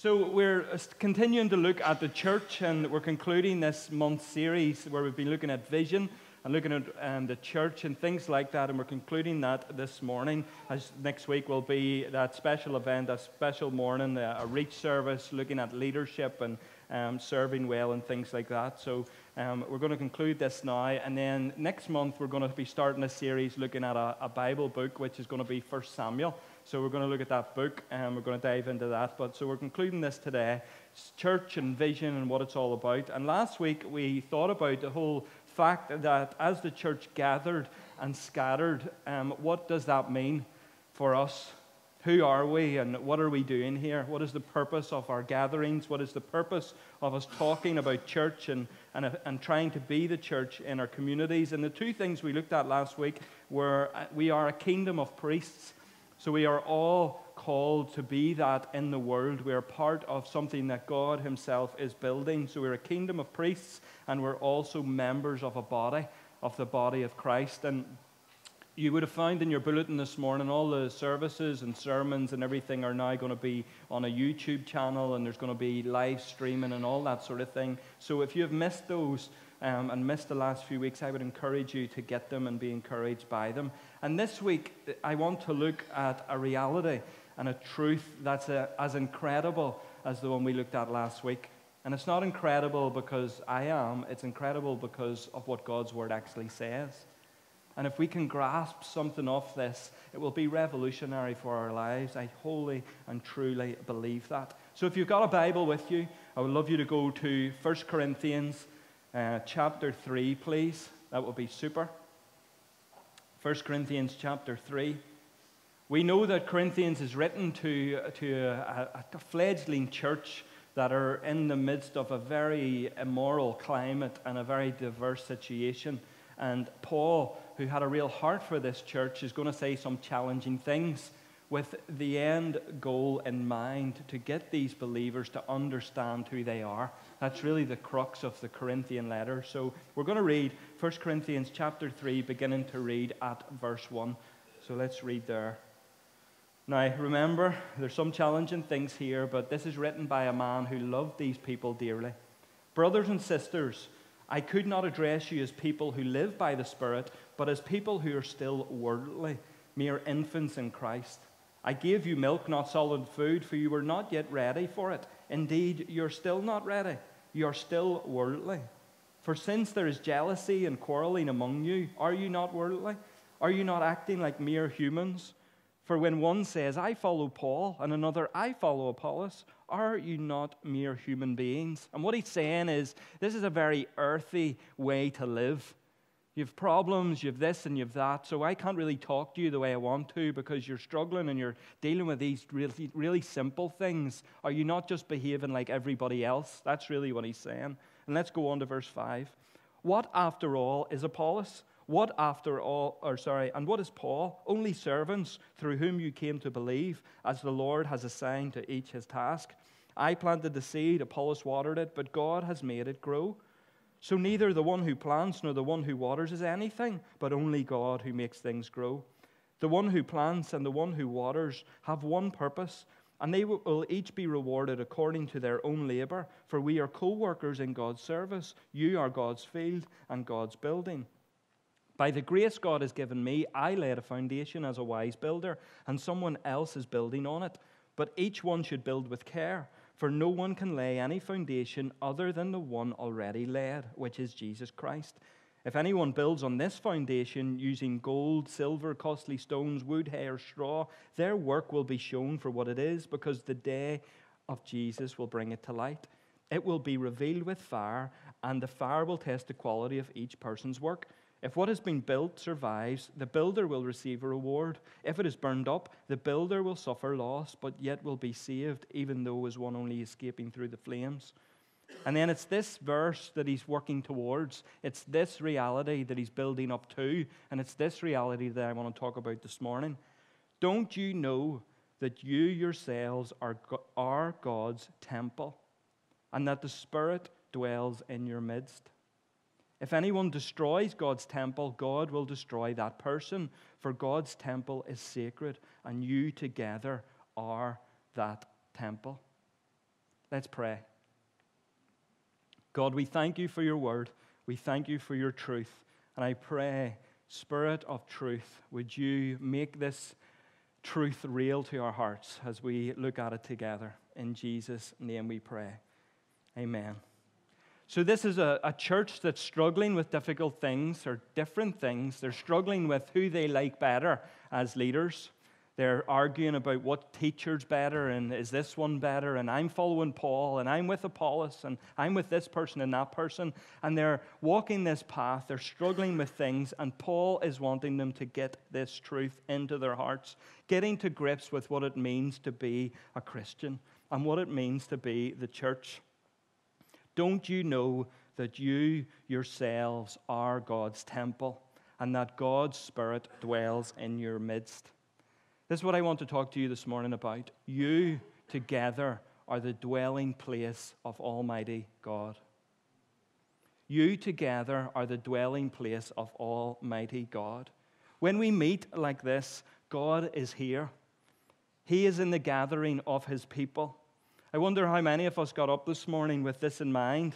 So, we're uh, continuing to look at the church, and we're concluding this month's series where we've been looking at vision and looking at um, the church and things like that. And we're concluding that this morning, as next week will be that special event, a special morning, a, reach service looking at leadership and um, serving well and things like that. So, um, we're going to conclude this now, and then next month we're going to be starting a series looking at a, a Bible book, which is going to be First Samuel. So we're going to look at that book and we're going to dive into that. But so we're concluding this today church and vision and what it's all about. And last week we thought about the whole fact that as the church gathered and scattered, um, what does that mean for us? Who are we and what are we doing here? What is the purpose of our gatherings? What is the purpose of us talking about church and, and, and trying to be the church in our communities? And the two things we looked at last week were uh, we are a kingdom of priests so we are all called to be that in the world. We are part of something that God Himself is building. So we're a kingdom of priests, and we're also members of a body, of the body of Christ. And you would have found in your bulletin this morning all the services and sermons and everything are now going to be on a YouTube channel, and there's going to be live streaming and all that sort of thing. So if you have missed those, um, and missed the last few weeks, I would encourage you to get them and be encouraged by them. And this week, I want to look at a reality and a truth that's a, as incredible as the one we looked at last week. And it's not incredible because I am, it's incredible because of what God's word actually says. And if we can grasp something of this, it will be revolutionary for our lives. I wholly and truly believe that. So if you've got a Bible with you, I would love you to go to 1 Corinthians uh, chapter 3, please. That would be super. 1 Corinthians chapter 3. We know that Corinthians is written to, to a, a fledgling church that are in the midst of a very immoral climate and a very diverse situation. And Paul, who had a real heart for this church, is going to say some challenging things with the end goal in mind to get these believers to understand who they are. That's really the crux of the Corinthian letter. So we're going to read 1 Corinthians chapter 3, beginning to read at verse 1. So let's read there. Now, remember, there's some challenging things here, but this is written by a man who loved these people dearly. Brothers and sisters, I could not address you as people who live by the Spirit, but as people who are still worldly, mere infants in Christ. I gave you milk, not solid food, for you were not yet ready for it. Indeed, you're still not ready. You're still worldly. For since there is jealousy and quarreling among you, are you not worldly? Are you not acting like mere humans? For when one says, I follow Paul, and another, I follow Apollos, are you not mere human beings? And what he's saying is, this is a very earthy way to live. You have problems, you have this and you have that, so I can't really talk to you the way I want to because you're struggling and you're dealing with these really, really simple things. Are you not just behaving like everybody else? That's really what he's saying. And let's go on to verse 5. What, after all, is Apollos? What, after all, or sorry, and what is Paul? Only servants through whom you came to believe, as the Lord has assigned to each his task. I planted the seed, Apollos watered it, but God has made it grow. So neither the one who plants nor the one who waters is anything, but only God who makes things grow. The one who plants and the one who waters have one purpose, and they will each be rewarded according to their own labor, for we are co workers in God's service. You are God's field and God's building. By the grace God has given me, I laid a foundation as a wise builder, and someone else is building on it. But each one should build with care. For no one can lay any foundation other than the one already laid, which is Jesus Christ. If anyone builds on this foundation using gold, silver, costly stones, wood, hay, or straw, their work will be shown for what it is, because the day of Jesus will bring it to light. It will be revealed with fire, and the fire will test the quality of each person's work. If what has been built survives, the builder will receive a reward. If it is burned up, the builder will suffer loss, but yet will be saved, even though as one only escaping through the flames. And then it's this verse that he's working towards. It's this reality that he's building up to. And it's this reality that I want to talk about this morning. Don't you know that you yourselves are, are God's temple and that the Spirit dwells in your midst? If anyone destroys God's temple, God will destroy that person, for God's temple is sacred, and you together are that temple. Let's pray. God, we thank you for your word. We thank you for your truth. And I pray, Spirit of truth, would you make this truth real to our hearts as we look at it together? In Jesus' name we pray. Amen. So, this is a, a church that's struggling with difficult things or different things. They're struggling with who they like better as leaders. They're arguing about what teacher's better and is this one better, and I'm following Paul, and I'm with Apollos, and I'm with this person and that person. And they're walking this path, they're struggling with things, and Paul is wanting them to get this truth into their hearts, getting to grips with what it means to be a Christian and what it means to be the church. Don't you know that you yourselves are God's temple and that God's Spirit dwells in your midst? This is what I want to talk to you this morning about. You together are the dwelling place of Almighty God. You together are the dwelling place of Almighty God. When we meet like this, God is here. He is in the gathering of His people. I wonder how many of us got up this morning with this in mind.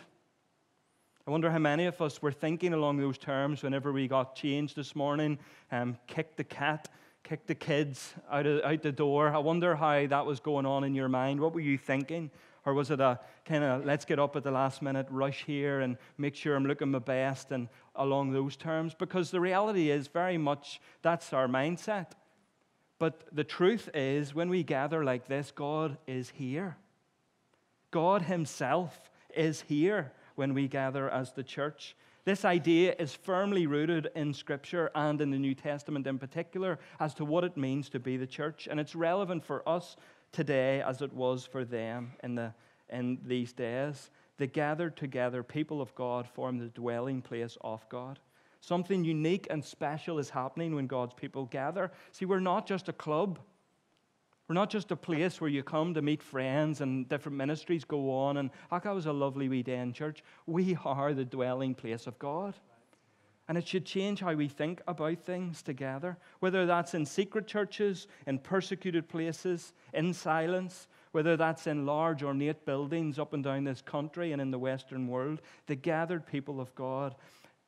I wonder how many of us were thinking along those terms whenever we got changed this morning, um, kicked the cat, kicked the kids out, of, out the door. I wonder how that was going on in your mind. What were you thinking? Or was it a kind of let's get up at the last minute, rush here and make sure I'm looking my best and along those terms? Because the reality is very much that's our mindset. But the truth is, when we gather like this, God is here. God Himself is here when we gather as the church. This idea is firmly rooted in Scripture and in the New Testament in particular as to what it means to be the church. And it's relevant for us today as it was for them in, the, in these days. The gathered together people of God form the dwelling place of God. Something unique and special is happening when God's people gather. See, we're not just a club. We're not just a place where you come to meet friends and different ministries go on and, oh, that was a lovely wee day in church. We are the dwelling place of God. And it should change how we think about things together, whether that's in secret churches, in persecuted places, in silence, whether that's in large ornate buildings up and down this country and in the Western world. The gathered people of God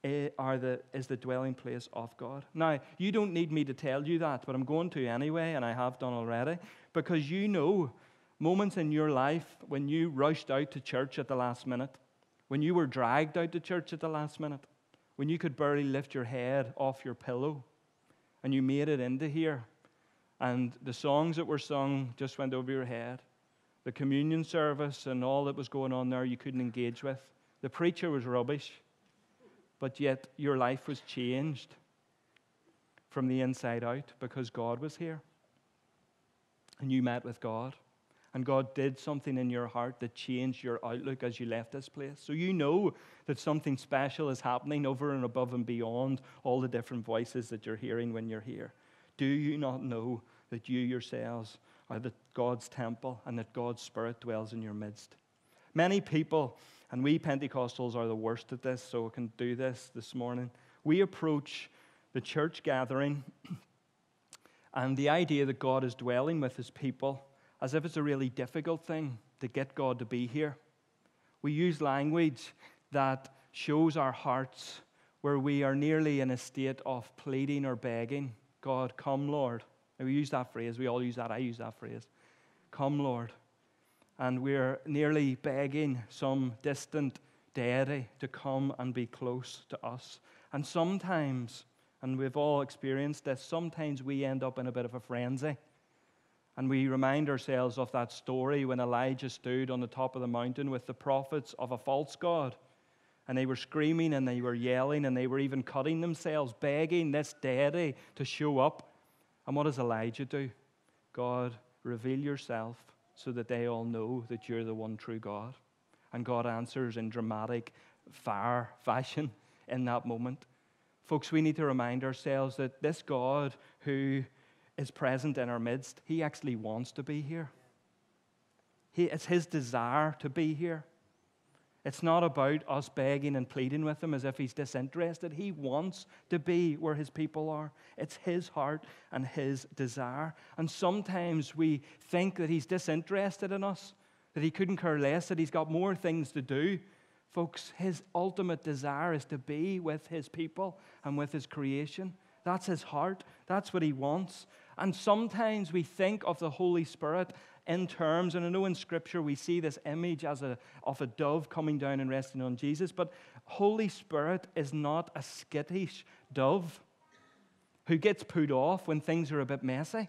Eh, are the, is the dwelling place of God. Now, you don't need me to tell you that, but I'm going to anyway, and I have done already, because you know moments in your life when you rushed out to church at the last minute, when you were dragged out to church at the last minute, when you could barely lift your head off your pillow, and you made it into here, and the songs that were sung just went over your head. The communion service and all that was going on there you couldn't engage with. The preacher was rubbish but yet your life was changed from the inside out because God was here. And you met with God. And God did something in your heart that changed your outlook as you left this place. So you know that something special is happening over and above and beyond all the different voices that you're hearing when you're here. Do you not know that you yourselves are the God's temple and that God's Spirit dwells in your midst? Many people and we Pentecostals are the worst at this, so we can do this this morning. We approach the church gathering and the idea that God is dwelling with his people as if it's a really difficult thing to get God to be here. We use language that shows our hearts where we are nearly in a state of pleading or begging God, come, Lord. And we use that phrase, we all use that, I use that phrase. Come, Lord and we're nearly begging some distant deity to come and be close to us. And sometimes, and we've all experienced this, sometimes we end up in a bit of a frenzy. And we remind ourselves of that story when Elijah stood on the top of the mountain with the prophets of a false God. And they were screaming and they were yelling and they were even cutting themselves, begging this deity to show up. And what does Elijah do? God, reveal yourself so that they all know that you're the one true God. And God answers in dramatic, fire fashion in that moment. Folks, we need to remind ourselves that this God who is present in our midst, he actually wants to be here. He, it's his desire to be here. It's not about us begging and pleading with him as if he's disinterested. He wants to be where his people are. It's his heart and his desire. And sometimes we think that he's disinterested in us. that he couldn't care less, that he's got more things to do. Folks, his ultimate desire is to be with his people and with his creation. That's his heart. That's what he wants. And sometimes we think of the Holy Spirit in terms, and I know in Scripture we see this image as a, of a dove coming down and resting on Jesus, but Holy Spirit is not a skittish dove who gets put off when things are a bit messy.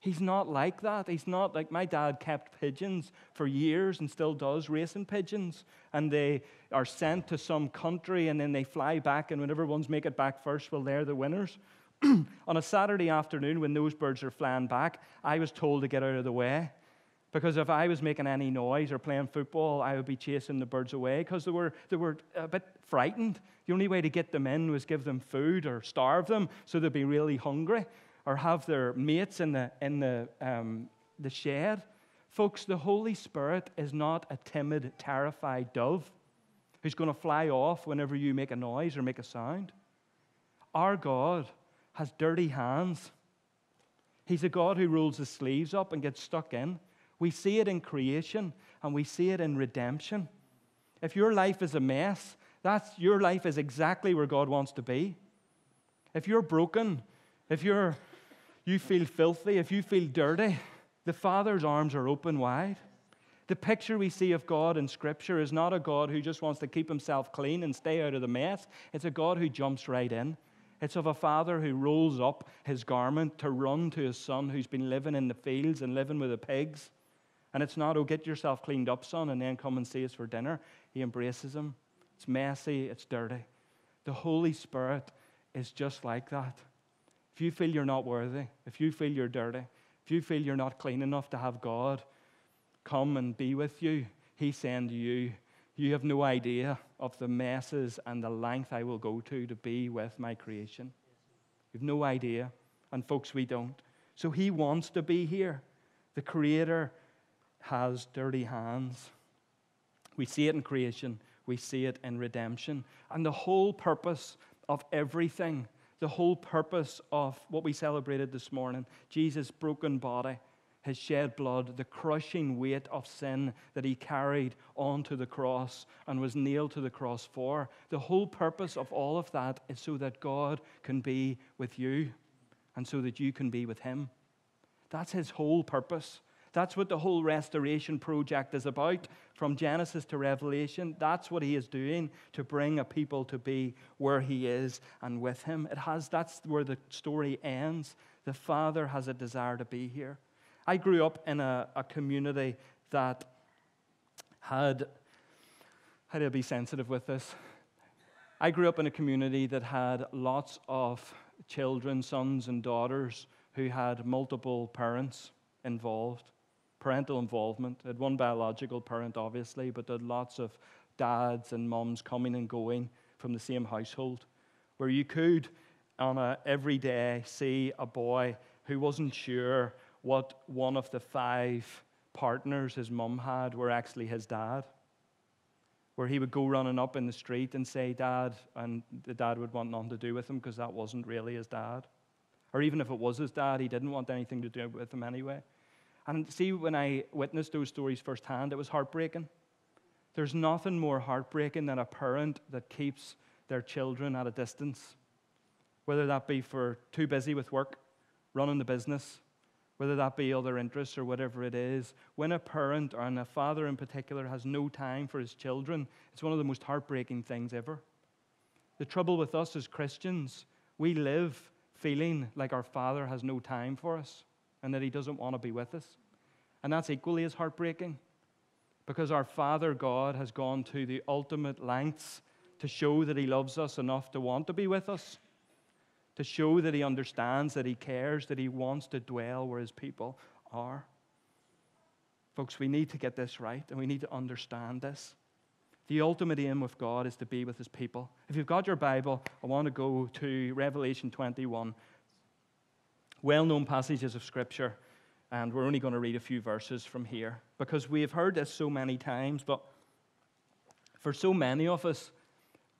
He's not like that. He's not like my dad kept pigeons for years and still does racing pigeons. And they are sent to some country and then they fly back, and whenever ones make it back first, well, they're the winners. On a Saturday afternoon, when those birds are flying back, I was told to get out of the way. Because if I was making any noise or playing football, I would be chasing the birds away because they were, they were a bit frightened. The only way to get them in was give them food or starve them so they'd be really hungry or have their mates in the, in the, um, the shed. Folks, the Holy Spirit is not a timid, terrified dove who's going to fly off whenever you make a noise or make a sound. Our God has dirty hands. He's a God who rolls his sleeves up and gets stuck in. We see it in creation and we see it in redemption. If your life is a mess, that's your life is exactly where God wants to be. If you're broken, if you're you feel filthy, if you feel dirty, the Father's arms are open wide. The picture we see of God in Scripture is not a God who just wants to keep himself clean and stay out of the mess. It's a God who jumps right in. It's of a father who rolls up his garment to run to his son who's been living in the fields and living with the pigs. And it's not, oh, get yourself cleaned up, son, and then come and see us for dinner. He embraces him. It's messy, it's dirty. The Holy Spirit is just like that. If you feel you're not worthy, if you feel you're dirty, if you feel you're not clean enough to have God come and be with you, He's saying to you, You have no idea of the messes and the length I will go to to be with my creation. You've no idea. And folks, we don't. So He wants to be here. The Creator has dirty hands. We see it in creation, we see it in redemption. And the whole purpose of everything, the whole purpose of what we celebrated this morning, Jesus' broken body, his shed blood, the crushing weight of sin that he carried onto the cross and was nailed to the cross for. The whole purpose of all of that is so that God can be with you and so that you can be with him. That's his whole purpose. That's what the whole restoration project is about. From Genesis to Revelation, that's what he is doing to bring a people to be where he is and with him. It has, that's where the story ends. The Father has a desire to be here. I grew up in a, a community that had, how do I be sensitive with this? I grew up in a community that had lots of children, sons and daughters, who had multiple parents involved parental involvement. It had one biological parent, obviously, but had lots of dads and mums coming and going from the same household, where you could, on a every day, see a boy who wasn't sure what one of the five partners his mum had were actually his dad. Where he would go running up in the street and say, Dad, and the dad would want nothing to do with him because that wasn't really his dad. Or even if it was his dad, he didn't want anything to do with him anyway. And see, when I witnessed those stories firsthand, it was heartbreaking. There's nothing more heartbreaking than a parent that keeps their children at a distance, whether that be for too busy with work, running the business, whether that be other interests or whatever it is. When a parent, and a father in particular, has no time for his children, it's one of the most heartbreaking things ever. The trouble with us as Christians, we live feeling like our Father has no time for us and that He doesn't want to be with us. And that's equally as heartbreaking because our Father God has gone to the ultimate lengths to show that He loves us enough to want to be with us, to show that He understands, that He cares, that He wants to dwell where His people are. Folks, we need to get this right and we need to understand this. The ultimate aim of God is to be with His people. If you've got your Bible, I want to go to Revelation 21 well known passages of Scripture, and we're only going to read a few verses from here because we have heard this so many times, but for so many of us,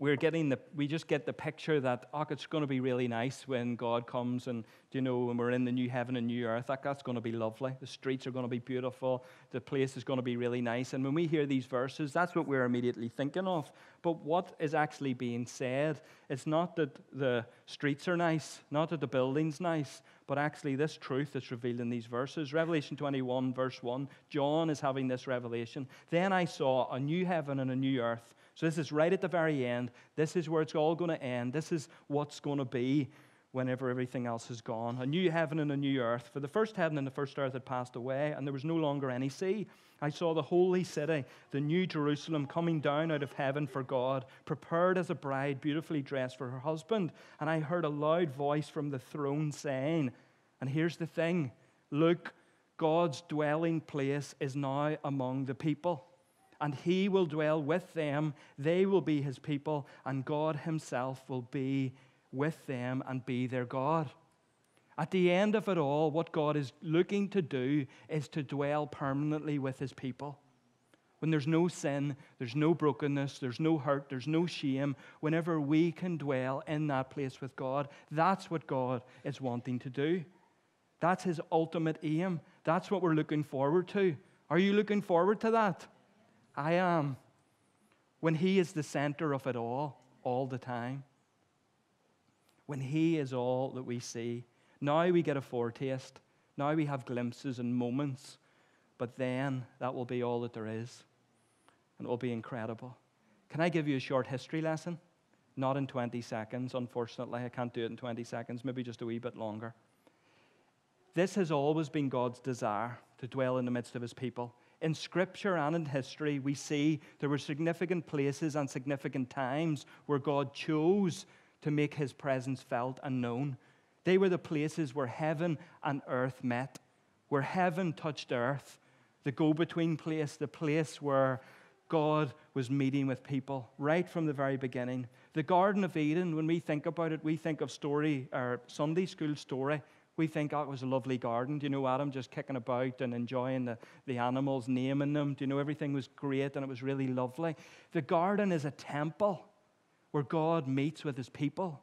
we're getting the, we just get the picture that, oh, it's going to be really nice when God comes and, you know, when we're in the new heaven and new earth. That, that's going to be lovely. The streets are going to be beautiful. The place is going to be really nice. And when we hear these verses, that's what we're immediately thinking of. But what is actually being said? It's not that the streets are nice, not that the building's nice, but actually this truth is revealed in these verses. Revelation 21, verse 1, John is having this revelation. Then I saw a new heaven and a new earth so, this is right at the very end. This is where it's all going to end. This is what's going to be whenever everything else is gone. A new heaven and a new earth. For the first heaven and the first earth had passed away, and there was no longer any sea. I saw the holy city, the new Jerusalem, coming down out of heaven for God, prepared as a bride, beautifully dressed for her husband. And I heard a loud voice from the throne saying, and here's the thing look, God's dwelling place is now among the people and he will dwell with them. They will be his people, and God himself will be with them and be their God. At the end of it all, what God is looking to do is to dwell permanently with his people. When there's no sin, there's no brokenness, there's no hurt, there's no shame, whenever we can dwell in that place with God, that's what God is wanting to do. That's his ultimate aim. That's what we're looking forward to. Are you looking forward to that? I am, when He is the center of it all, all the time. When He is all that we see. Now we get a foretaste. Now we have glimpses and moments. But then that will be all that there is. And it will be incredible. Can I give you a short history lesson? Not in 20 seconds, unfortunately. I can't do it in 20 seconds, maybe just a wee bit longer. This has always been God's desire to dwell in the midst of his people in Scripture and in history, we see there were significant places and significant times where God chose to make his presence felt and known. They were the places where heaven and earth met, where heaven touched earth, the go between place, the place where God was meeting with people right from the very beginning. The Garden of Eden, when we think about it, we think of story or Sunday school story we think, oh, it was a lovely garden. Do you know Adam just kicking about and enjoying the, the animals, naming them? Do you know everything was great and it was really lovely? The garden is a temple where God meets with his people.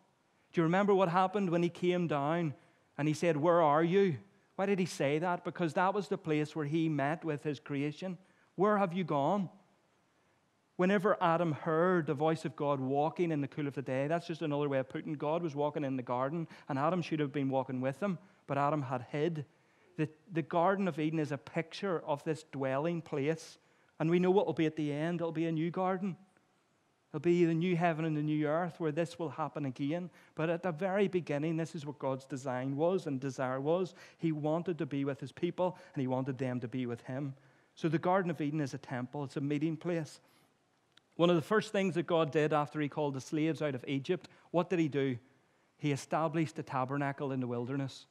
Do you remember what happened when he came down and he said, Where are you? Why did he say that? Because that was the place where he met with his creation. Where have you gone? Whenever Adam heard the voice of God walking in the cool of the day, that's just another way of putting God was walking in the garden, and Adam should have been walking with him, but Adam had hid. The, the Garden of Eden is a picture of this dwelling place, and we know what will be at the end. It'll be a new garden. It'll be the new heaven and the new earth where this will happen again. But at the very beginning, this is what God's design was and desire was. He wanted to be with his people, and he wanted them to be with him. So the Garden of Eden is a temple, it's a meeting place. One of the first things that God did after he called the slaves out of Egypt, what did he do? He established a tabernacle in the wilderness,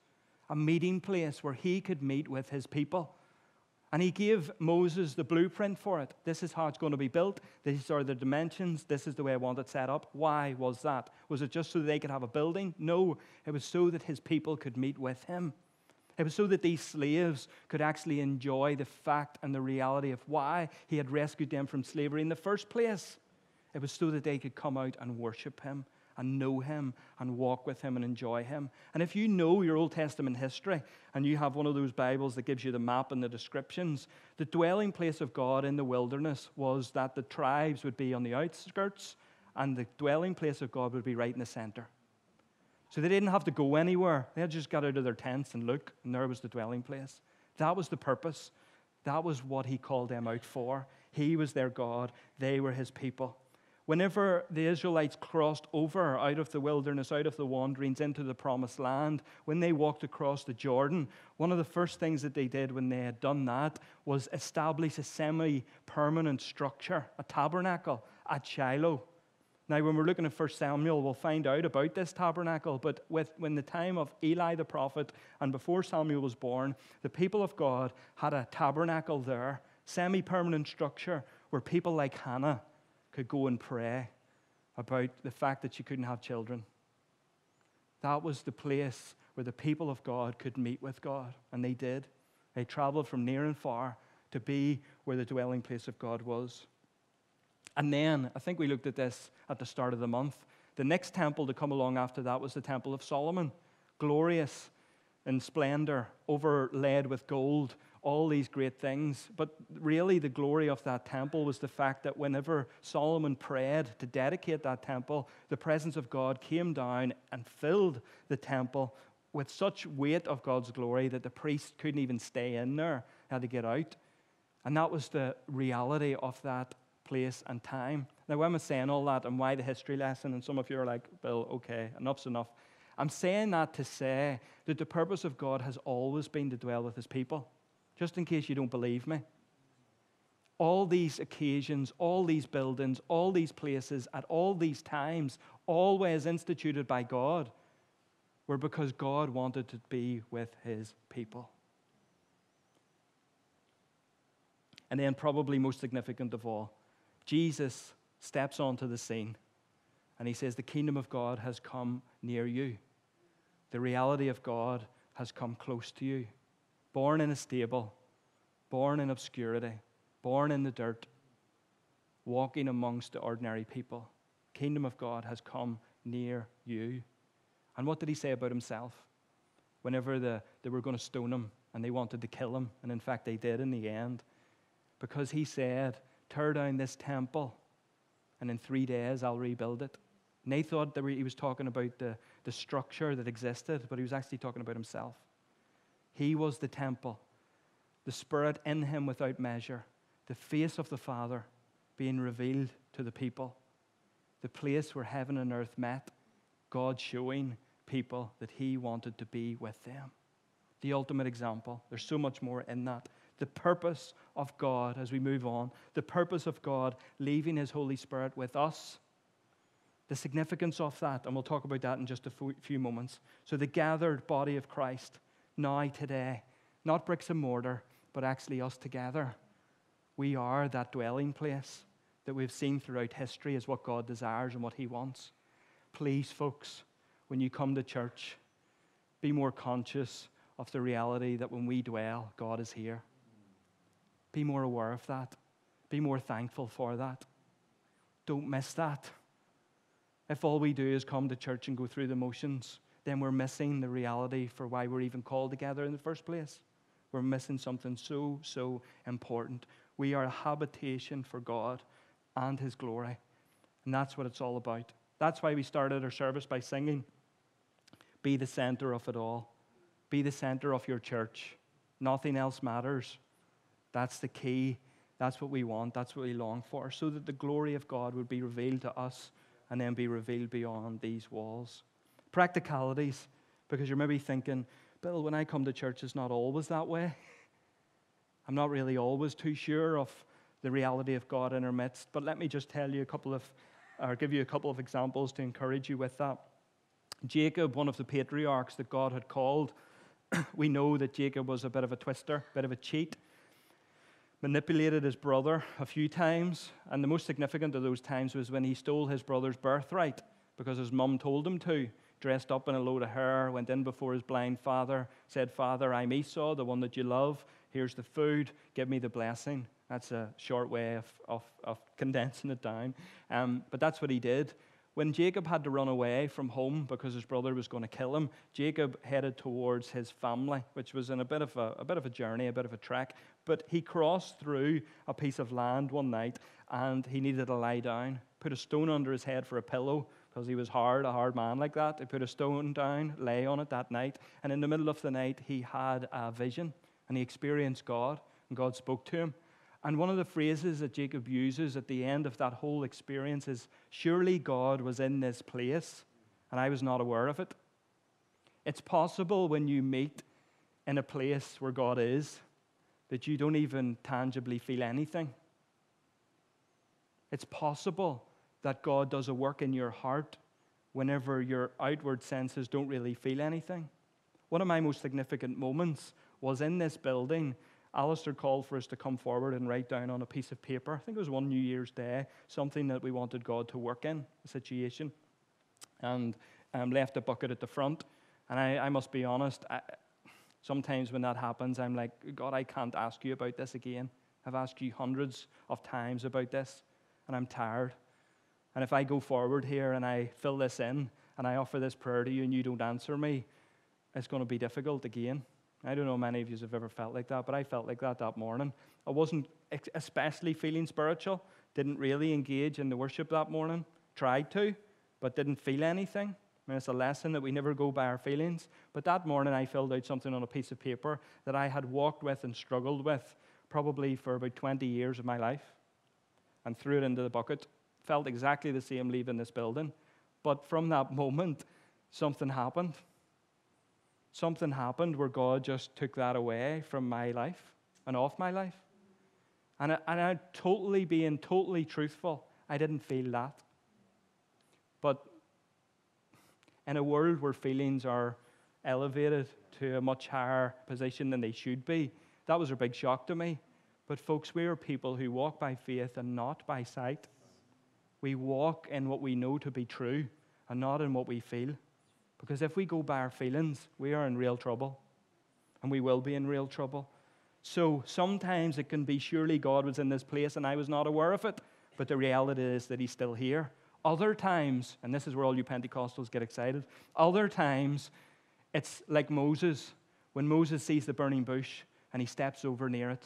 a meeting place where he could meet with his people. And he gave Moses the blueprint for it. This is how it's going to be built. These are the dimensions. This is the way I want it set up. Why was that? Was it just so they could have a building? No, it was so that his people could meet with him. It was so that these slaves could actually enjoy the fact and the reality of why he had rescued them from slavery in the first place. It was so that they could come out and worship him and know him and walk with him and enjoy him. And if you know your Old Testament history and you have one of those Bibles that gives you the map and the descriptions, the dwelling place of God in the wilderness was that the tribes would be on the outskirts and the dwelling place of God would be right in the center. So they didn't have to go anywhere. They just got out of their tents and look, and there was the dwelling place. That was the purpose. That was what he called them out for. He was their God, they were his people. Whenever the Israelites crossed over out of the wilderness, out of the wanderings into the promised land, when they walked across the Jordan, one of the first things that they did when they had done that was establish a semi permanent structure, a tabernacle at Shiloh. Now, when we're looking at 1 Samuel, we'll find out about this tabernacle. But with, when the time of Eli the prophet and before Samuel was born, the people of God had a tabernacle there, semi permanent structure, where people like Hannah could go and pray about the fact that she couldn't have children. That was the place where the people of God could meet with God, and they did. They traveled from near and far to be where the dwelling place of God was. And then, I think we looked at this at the start of the month. The next temple to come along after that was the Temple of Solomon, glorious in splendor, overlaid with gold, all these great things. But really, the glory of that temple was the fact that whenever Solomon prayed to dedicate that temple, the presence of God came down and filled the temple with such weight of God's glory that the priest couldn't even stay in there, had to get out. And that was the reality of that place and time. Now, why am I saying all that and why the history lesson? And some of you are like, Bill, okay, enough's enough. I'm saying that to say that the purpose of God has always been to dwell with his people just in case you don't believe me. All these occasions, all these buildings, all these places, at all these times, always instituted by God, were because God wanted to be with his people. And then, probably most significant of all, Jesus steps onto the scene and he says, The kingdom of God has come near you. The reality of God has come close to you born in a stable, born in obscurity, born in the dirt, walking amongst the ordinary people. Kingdom of God has come near you. And what did he say about himself? Whenever the, they were going to stone him and they wanted to kill him, and in fact they did in the end, because he said, Tear down this temple, and in three days I'll rebuild it. And they thought that he was talking about the, the structure that existed, but he was actually talking about himself. He was the temple, the Spirit in him without measure, the face of the Father being revealed to the people, the place where heaven and earth met, God showing people that He wanted to be with them. The ultimate example. There's so much more in that. The purpose of God as we move on, the purpose of God leaving His Holy Spirit with us the significance of that, and we'll talk about that in just a few moments. So, the gathered body of Christ, now, today. Not bricks and mortar, but actually us together. We are that dwelling place that we've seen throughout history as what God desires and what He wants. Please, folks, when you come to church, be more conscious of the reality that when we dwell, God is here. Be more aware of that. Be more thankful for that. Don't miss that. If all we do is come to church and go through the motions, then we're missing the reality for why we're even called together in the first place. We're missing something so, so important. We are a habitation for God and His glory. And that's what it's all about. That's why we started our service by singing Be the center of it all, be the center of your church. Nothing else matters. That's the key. That's what we want. That's what we long for, so that the glory of God would be revealed to us and then be revealed beyond these walls practicalities, because you're maybe thinking, Bill, when I come to church, it's not always that way. I'm not really always too sure of the reality of God in our midst. But let me just tell you a couple of, or give you a couple of examples to encourage you with that. Jacob, one of the patriarchs that God had called, we know that Jacob was a bit of a twister, a bit of a cheat, manipulated his brother a few times. And the most significant of those times was when he stole his brother's birthright because his mum told him to dressed up in a load of hair, went in before his blind father, said, Father, I'm Esau, the one that you love. Here's the food. Give me the blessing. That's a short way of, of, of condensing it down. Um, but that's what he did. When Jacob had to run away from home because his brother was going to kill him, Jacob headed towards his family, which was in a bit of a, a bit of a journey, a bit of a trek. But he crossed through a piece of land one night and he needed to lie down, put a stone under his head for a pillow, because he was hard, a hard man like that. He put a stone down, lay on it that night, and in the middle of the night, he had a vision and he experienced God, and God spoke to him. And one of the phrases that Jacob uses at the end of that whole experience is Surely God was in this place, and I was not aware of it. It's possible when you meet in a place where God is that you don't even tangibly feel anything. It's possible that God does a work in your heart whenever your outward senses don't really feel anything. One of my most significant moments was in this building. Alistair called for us to come forward and write down on a piece of paper, I think it was one New Year's Day, something that we wanted God to work in, a situation, and um, left a bucket at the front. And I, I must be honest, I, sometimes when that happens, I'm like, God, I can't ask you about this again. I've asked you hundreds of times about this, and I'm tired. And if I go forward here and I fill this in and I offer this prayer to you and you don't answer me, it's going to be difficult again. I don't know many of you have ever felt like that, but I felt like that that morning. I wasn't especially feeling spiritual, didn't really engage in the worship that morning, tried to, but didn't feel anything. I mean, it's a lesson that we never go by our feelings. But that morning, I filled out something on a piece of paper that I had walked with and struggled with probably for about 20 years of my life and threw it into the bucket. Felt exactly the same leaving this building. But from that moment, something happened. Something happened where God just took that away from my life and off my life. And, I, and I totally being totally truthful, I didn't feel that. But in a world where feelings are elevated to a much higher position than they should be, that was a big shock to me. But, folks, we are people who walk by faith and not by sight. We walk in what we know to be true and not in what we feel. Because if we go by our feelings, we are in real trouble. And we will be in real trouble. So sometimes it can be surely God was in this place and I was not aware of it. But the reality is that He's still here. Other times, and this is where all you Pentecostals get excited, other times it's like Moses. When Moses sees the burning bush and he steps over near it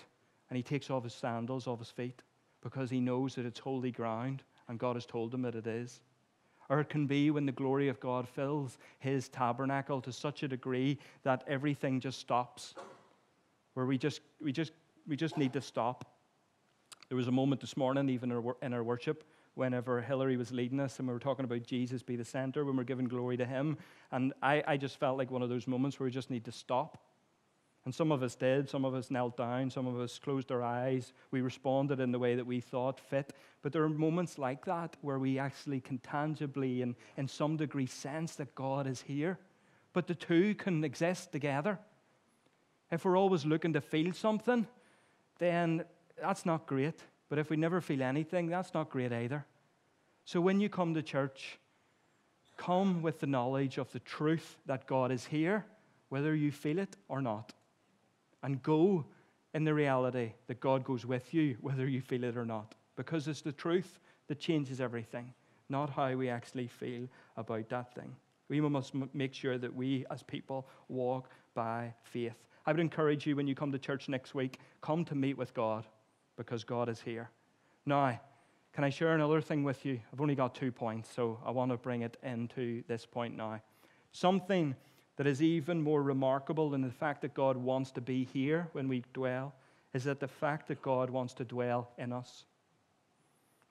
and he takes off his sandals off his feet because he knows that it's holy ground and God has told him that it is. Or it can be when the glory of God fills his tabernacle to such a degree that everything just stops, where we just, we just, we just need to stop. There was a moment this morning, even in our worship, whenever Hillary was leading us and we were talking about Jesus be the center, when we're giving glory to Him. And I, I just felt like one of those moments where we just need to stop. And some of us did. Some of us knelt down. Some of us closed our eyes. We responded in the way that we thought fit. But there are moments like that where we actually can tangibly and in some degree sense that God is here. But the two can exist together. If we're always looking to feel something, then that's not great. But if we never feel anything, that's not great either. So when you come to church, come with the knowledge of the truth that God is here, whether you feel it or not. And go in the reality that God goes with you, whether you feel it or not. Because it's the truth that changes everything, not how we actually feel about that thing. We must make sure that we as people walk by faith. I would encourage you when you come to church next week, come to meet with God because God is here. Now, can I share another thing with you? I've only got two points, so I want to bring it into this point now. Something that is even more remarkable than the fact that God wants to be here when we dwell is that the fact that God wants to dwell in us.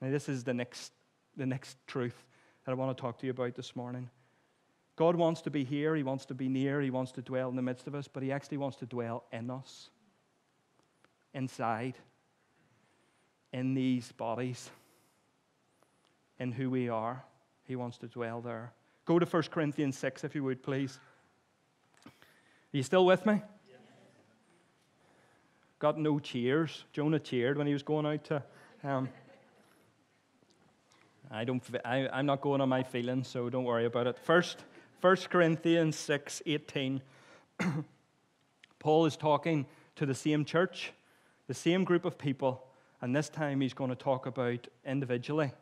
Now, this is the next, the next truth that I want to talk to you about this morning. God wants to be here, He wants to be near, He wants to dwell in the midst of us, but He actually wants to dwell in us, inside in these bodies, in who we are. He wants to dwell there. Go to 1 Corinthians 6, if you would, please. You still with me? Got no cheers. Jonah cheered when he was going out to. Um, I don't, I, I'm not going on my feelings, so don't worry about it. First, 1 Corinthians 6 18. Paul is talking to the same church, the same group of people, and this time he's going to talk about individually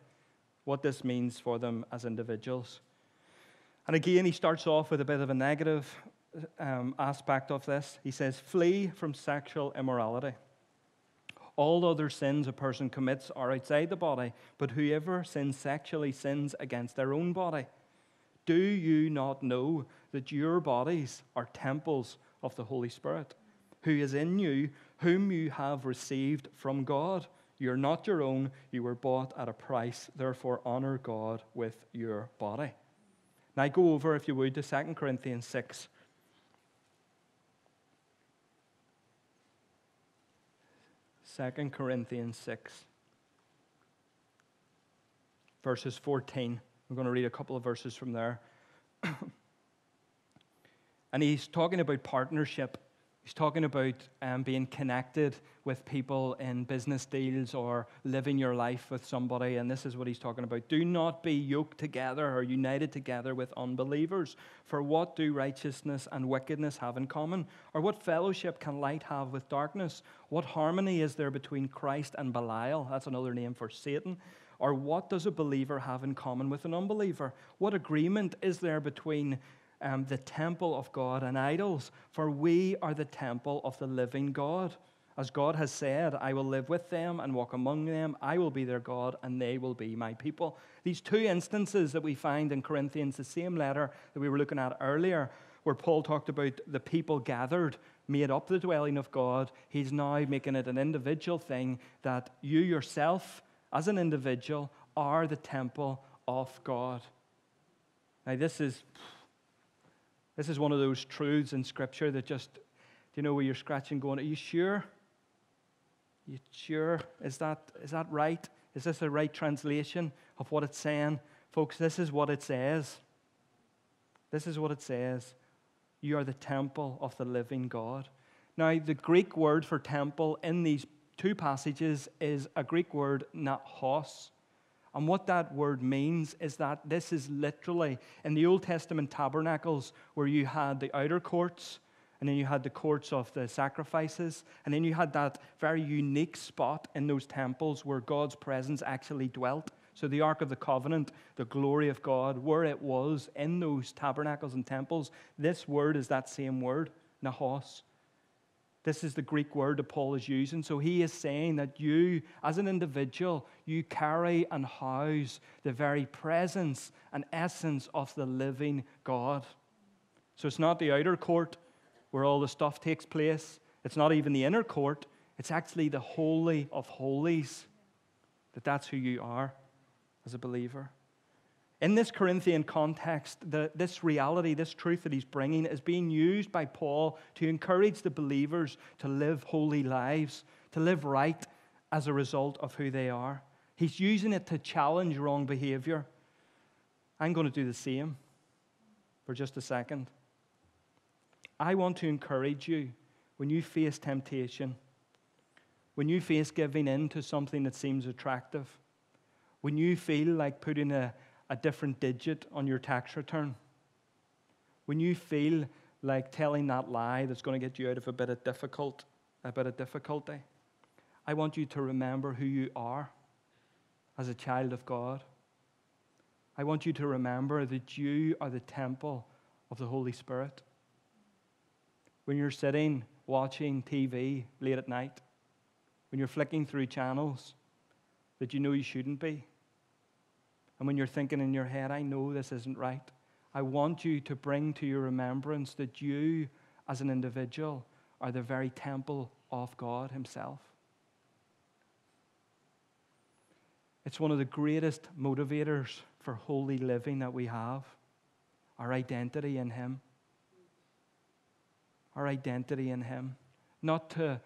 what this means for them as individuals. And again, he starts off with a bit of a negative um, aspect of this. He says, Flee from sexual immorality. All other sins a person commits are outside the body, but whoever sins sexually sins against their own body. Do you not know that your bodies are temples of the Holy Spirit, who is in you, whom you have received from God. You're not your own, you were bought at a price. Therefore, honor God with your body. Now, go over, if you would, to 2 Corinthians 6. Second Corinthians 6, verses 14. I'm going to read a couple of verses from there. and he's talking about partnership He's talking about um, being connected with people in business deals or living your life with somebody, and this is what he's talking about. Do not be yoked together or united together with unbelievers. For what do righteousness and wickedness have in common? Or what fellowship can light have with darkness? What harmony is there between Christ and Belial? That's another name for Satan. Or what does a believer have in common with an unbeliever? What agreement is there between um, the temple of God and idols? For we are the temple of the living God. As God has said, I will live with them and walk among them. I will be their God, and they will be my people. These two instances that we find in Corinthians, the same letter that we were looking at earlier, where Paul talked about the people gathered, made up the dwelling of God, he's now making it an individual thing that you yourself, as an individual, are the temple of God. Now, this is, this is one of those truths in Scripture that just, do you know, where you're scratching going, are you sure? You sure? Is that, is that right? Is this the right translation of what it's saying? Folks, this is what it says. This is what it says. You are the temple of the living God. Now, the Greek word for temple in these two passages is a Greek word, naos. And what that word means is that this is literally in the Old Testament tabernacles where you had the outer courts and then you had the courts of the sacrifices, and then you had that very unique spot in those temples where God's presence actually dwelt. So, the Ark of the Covenant, the glory of God, where it was in those tabernacles and temples, this word is that same word, naos. This is the Greek word that Paul is using. So he is saying that you, as an individual, you carry and house the very presence and essence of the living God. So it's not the outer court, where all the stuff takes place. It's not even the inner court, it's actually the Holy of Holies. That that's who you are as a believer. In this Corinthian context, the, this reality, this truth that he's bringing, is being used by Paul to encourage the believers to live holy lives, to live right as a result of who they are. He's using it to challenge wrong behavior. I'm going to do the same for just a second. I want to encourage you when you face temptation, when you face giving in to something that seems attractive, when you feel like putting a, a different digit on your tax return, when you feel like telling that lie that's going to get you out of a bit of difficult, a bit of difficulty, I want you to remember who you are as a child of God. I want you to remember that you are the temple of the Holy Spirit when you're sitting watching TV late at night, when you're flicking through channels that you know you shouldn't be, and when you're thinking in your head, I know this isn't right, I want you to bring to your remembrance that you, as an individual, are the very temple of God Himself. It's one of the greatest motivators for holy living that we have our identity in Him our identity in Him, not to,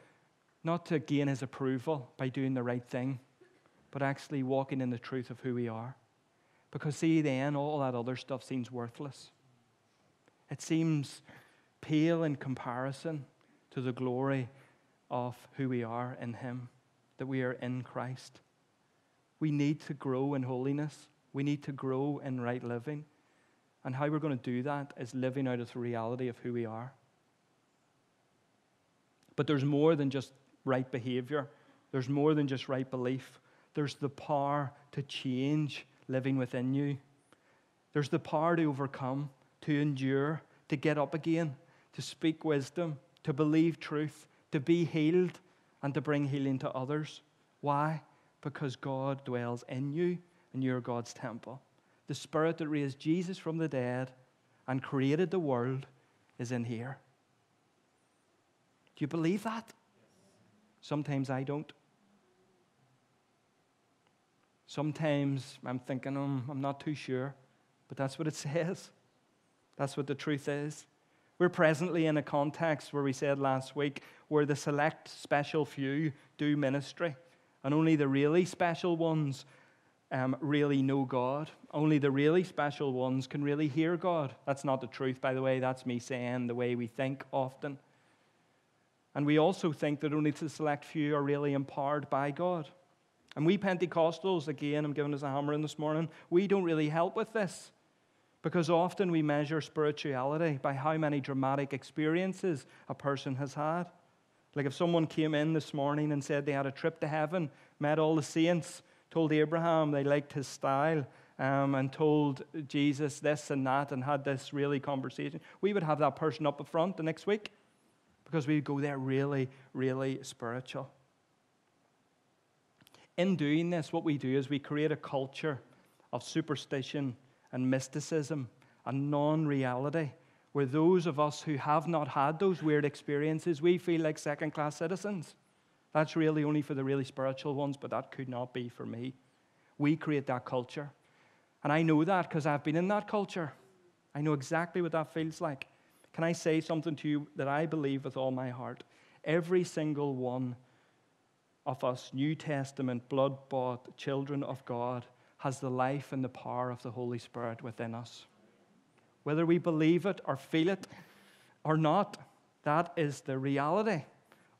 not to gain His approval by doing the right thing, but actually walking in the truth of who we are. Because, see, then all that other stuff seems worthless. It seems pale in comparison to the glory of who we are in Him, that we are in Christ. We need to grow in holiness, we need to grow in right living. And how we're going to do that is living out of the reality of who we are. But there's more than just right behavior, there's more than just right belief. There's the power to change living within you. There's the power to overcome, to endure, to get up again, to speak wisdom, to believe truth, to be healed, and to bring healing to others. Why? Because God dwells in you and you're God's temple. The Spirit that raised Jesus from the dead and created the world is in here. Do you believe that? Sometimes I don't. Sometimes I'm thinking, oh, I'm not too sure, but that's what it says. That's what the truth is. We're presently in a context where we said last week where the select special few do ministry, and only the really special ones um, really know God. Only the really special ones can really hear God. That's not the truth, by the way. That's me saying the way we think often. And we also think that only the select few are really empowered by God. And we Pentecostals, again, I'm giving us a hammer in this morning, we don't really help with this. Because often we measure spirituality by how many dramatic experiences a person has had. Like if someone came in this morning and said they had a trip to heaven, met all the saints, told Abraham they liked his style, um, and told Jesus this and that and had this really conversation, we would have that person up the front the next week because we would go there really, really spiritual. In doing this, what we do is we create a culture of superstition and mysticism and non reality where those of us who have not had those weird experiences, we feel like second class citizens. That's really only for the really spiritual ones, but that could not be for me. We create that culture. And I know that because I've been in that culture. I know exactly what that feels like. Can I say something to you that I believe with all my heart? Every single one of us, New Testament, blood bought children of God, has the life and the power of the Holy Spirit within us. Whether we believe it or feel it or not, that is the reality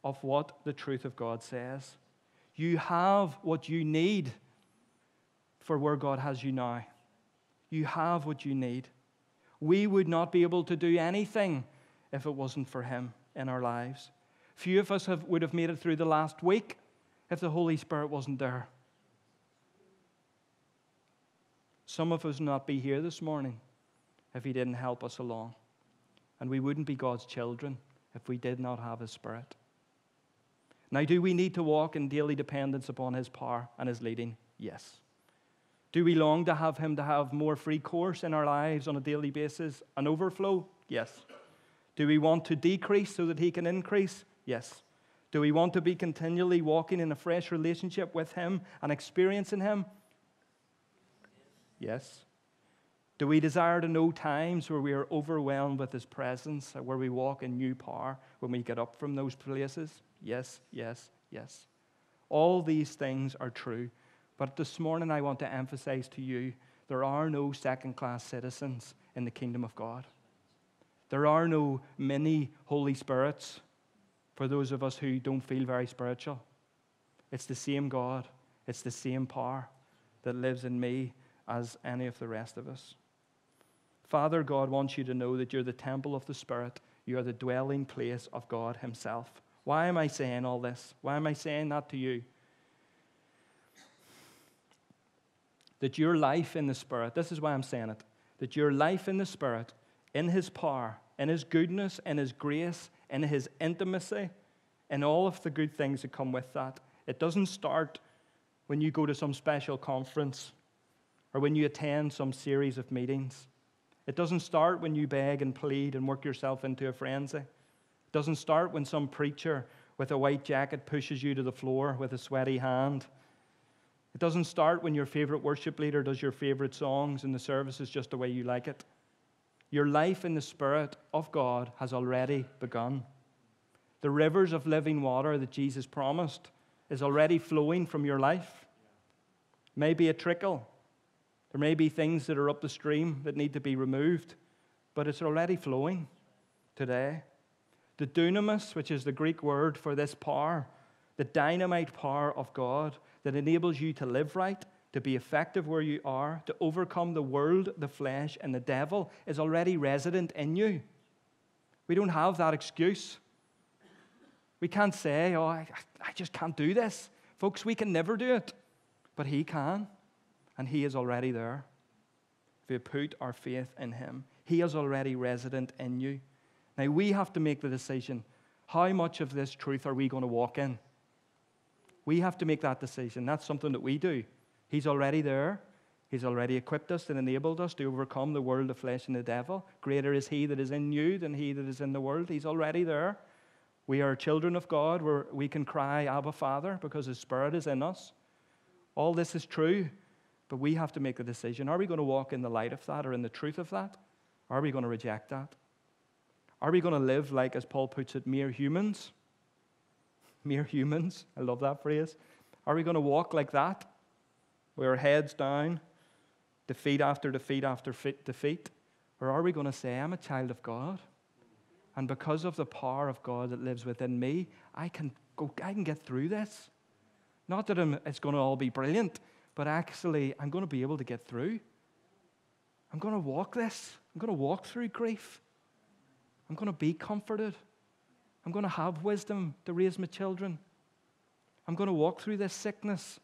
of what the truth of God says. You have what you need for where God has you now. You have what you need. We would not be able to do anything if it wasn't for Him in our lives. Few of us have, would have made it through the last week if the Holy Spirit wasn't there. Some of us would not be here this morning if He didn't help us along. And we wouldn't be God's children if we did not have His Spirit. Now, do we need to walk in daily dependence upon His power and His leading? Yes. Do we long to have Him to have more free course in our lives on a daily basis, an overflow? Yes. Do we want to decrease so that He can increase? Yes. Do we want to be continually walking in a fresh relationship with Him and experiencing Him? Yes. Do we desire to know times where we are overwhelmed with His presence, where we walk in new power when we get up from those places? Yes, yes, yes. All these things are true. But this morning, I want to emphasize to you there are no second class citizens in the kingdom of God. There are no mini Holy Spirits for those of us who don't feel very spiritual. It's the same God, it's the same power that lives in me as any of the rest of us. Father God wants you to know that you're the temple of the Spirit. You are the dwelling place of God Himself. Why am I saying all this? Why am I saying that to you? That your life in the Spirit, this is why I'm saying it, that your life in the Spirit, in His power, in His goodness, in His grace, in His intimacy, in all of the good things that come with that, it doesn't start when you go to some special conference or when you attend some series of meetings. It doesn't start when you beg and plead and work yourself into a frenzy. It doesn't start when some preacher with a white jacket pushes you to the floor with a sweaty hand. It doesn't start when your favorite worship leader does your favorite songs and the service is just the way you like it. Your life in the Spirit of God has already begun. The rivers of living water that Jesus promised is already flowing from your life. Maybe a trickle, there may be things that are up the stream that need to be removed, but it's already flowing today. The dunamis, which is the Greek word for this power, the dynamite power of God that enables you to live right, to be effective where you are, to overcome the world, the flesh, and the devil, is already resident in you. We don't have that excuse. We can't say, oh, I, I just can't do this. Folks, we can never do it, but He can and He is already there. If we put our faith in Him, He is already resident in you. Now we have to make the decision how much of this truth are we going to walk in? We have to make that decision. That's something that we do. He's already there. He's already equipped us and enabled us to overcome the world, the flesh, and the devil. Greater is He that is in you than He that is in the world. He's already there. We are children of God where we can cry, Abba, Father, because His Spirit is in us. All this is true. But we have to make a decision. Are we going to walk in the light of that or in the truth of that? Are we going to reject that? Are we going to live like, as Paul puts it, mere humans? Mere humans. I love that phrase. Are we going to walk like that? With our heads down, defeat after defeat after defeat? Or are we going to say, I'm a child of God? And because of the power of God that lives within me, I can, go, I can get through this. Not that I'm, it's going to all be brilliant, but actually, I'm going to be able to get through. I'm going to walk this. I'm going to walk through grief. I'm going to be comforted. I'm going to have wisdom to raise my children. I'm going to walk through this sickness.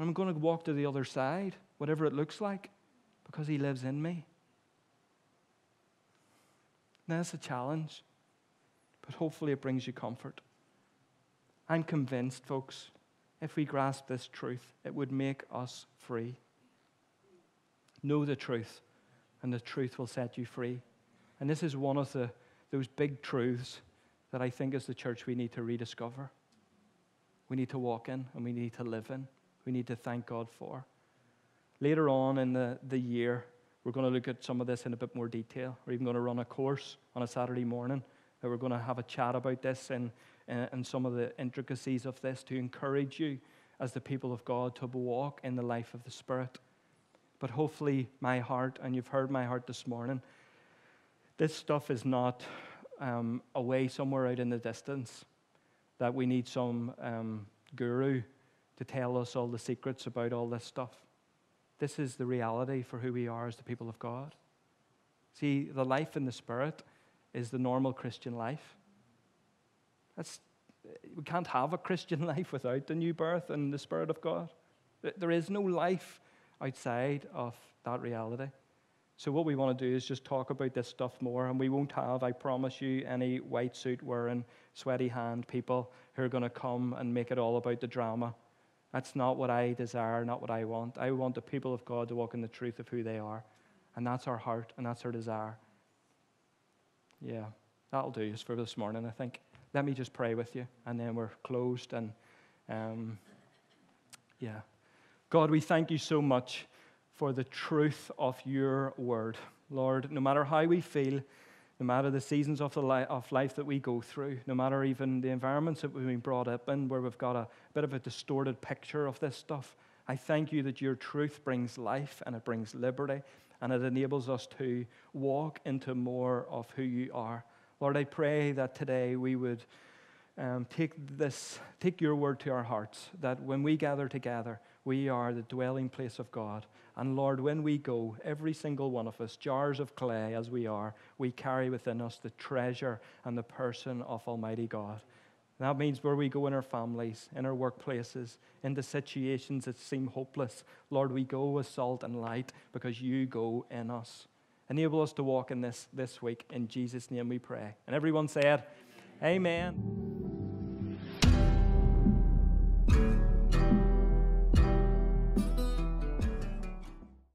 And I'm going to walk to the other side, whatever it looks like, because He lives in me. That's a challenge, but hopefully it brings you comfort. I'm convinced, folks, if we grasp this truth, it would make us free. Know the truth, and the truth will set you free. And this is one of the, those big truths that I think as the church we need to rediscover. We need to walk in and we need to live in. We need to thank God for. Later on in the, the year, we're going to look at some of this in a bit more detail. We're even going to run a course on a Saturday morning that we're going to have a chat about this and, and some of the intricacies of this to encourage you as the people of God to walk in the life of the Spirit. But hopefully, my heart, and you've heard my heart this morning, this stuff is not um, away somewhere out in the distance, that we need some um, guru to tell us all the secrets about all this stuff. This is the reality for who we are as the people of God. See, the life in the Spirit is the normal Christian life. That's, we can't have a Christian life without the new birth and the Spirit of God. There is no life outside of that reality. So, what we want to do is just talk about this stuff more, and we won't have, I promise you, any white suit wearing, sweaty hand people who are going to come and make it all about the drama. That's not what I desire, not what I want. I want the people of God to walk in the truth of who they are. And that's our heart, and that's our desire. Yeah, that'll do us for this morning, I think. Let me just pray with you, and then we're closed. And um, yeah. God, we thank you so much for the truth of your word. Lord, no matter how we feel, no matter the seasons of, the li- of life that we go through, no matter even the environments that we've been brought up in, where we've got a bit of a distorted picture of this stuff, I thank you that your truth brings life and it brings liberty and it enables us to walk into more of who you are. Lord, I pray that today we would um, take this, take your word to our hearts, that when we gather together, we are the dwelling place of God. And Lord, when we go, every single one of us, jars of clay as we are, we carry within us the treasure and the person of Almighty God. That means where we go in our families, in our workplaces, in the situations that seem hopeless, Lord, we go with salt and light because you go in us. Enable us to walk in this this week. In Jesus' name we pray. And everyone said, Amen. Amen.